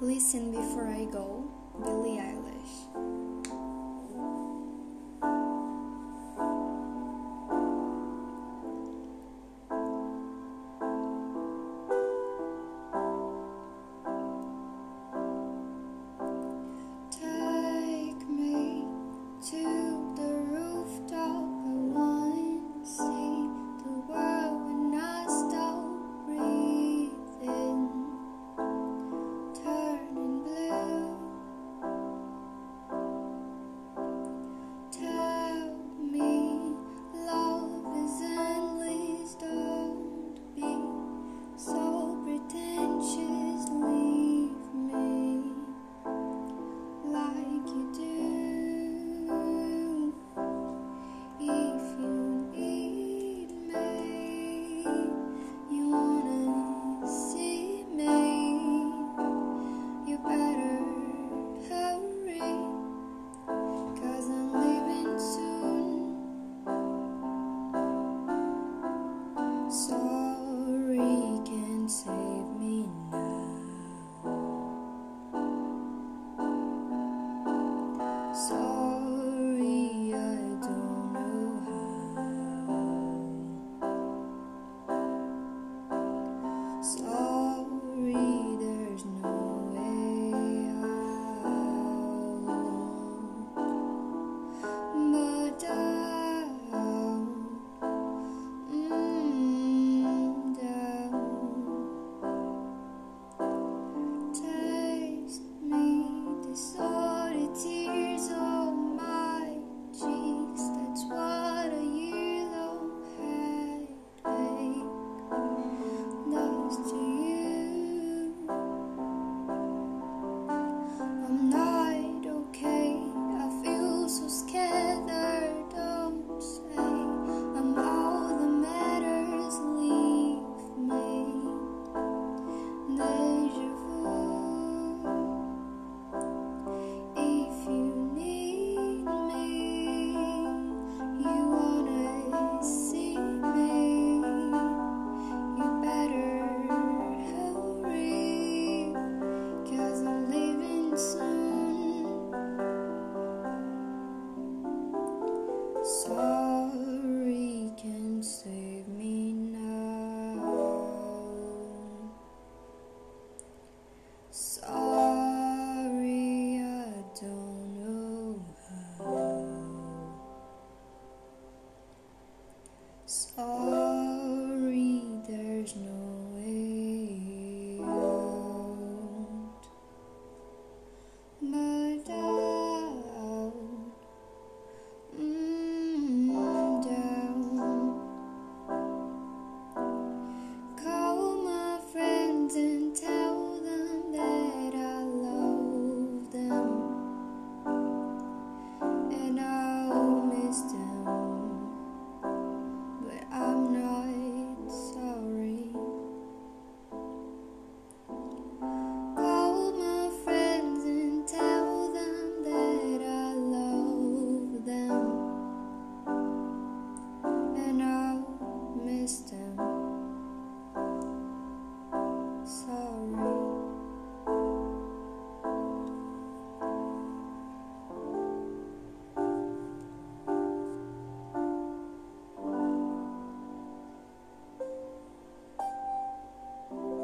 Listen Before I Go, Billie Eilish. So So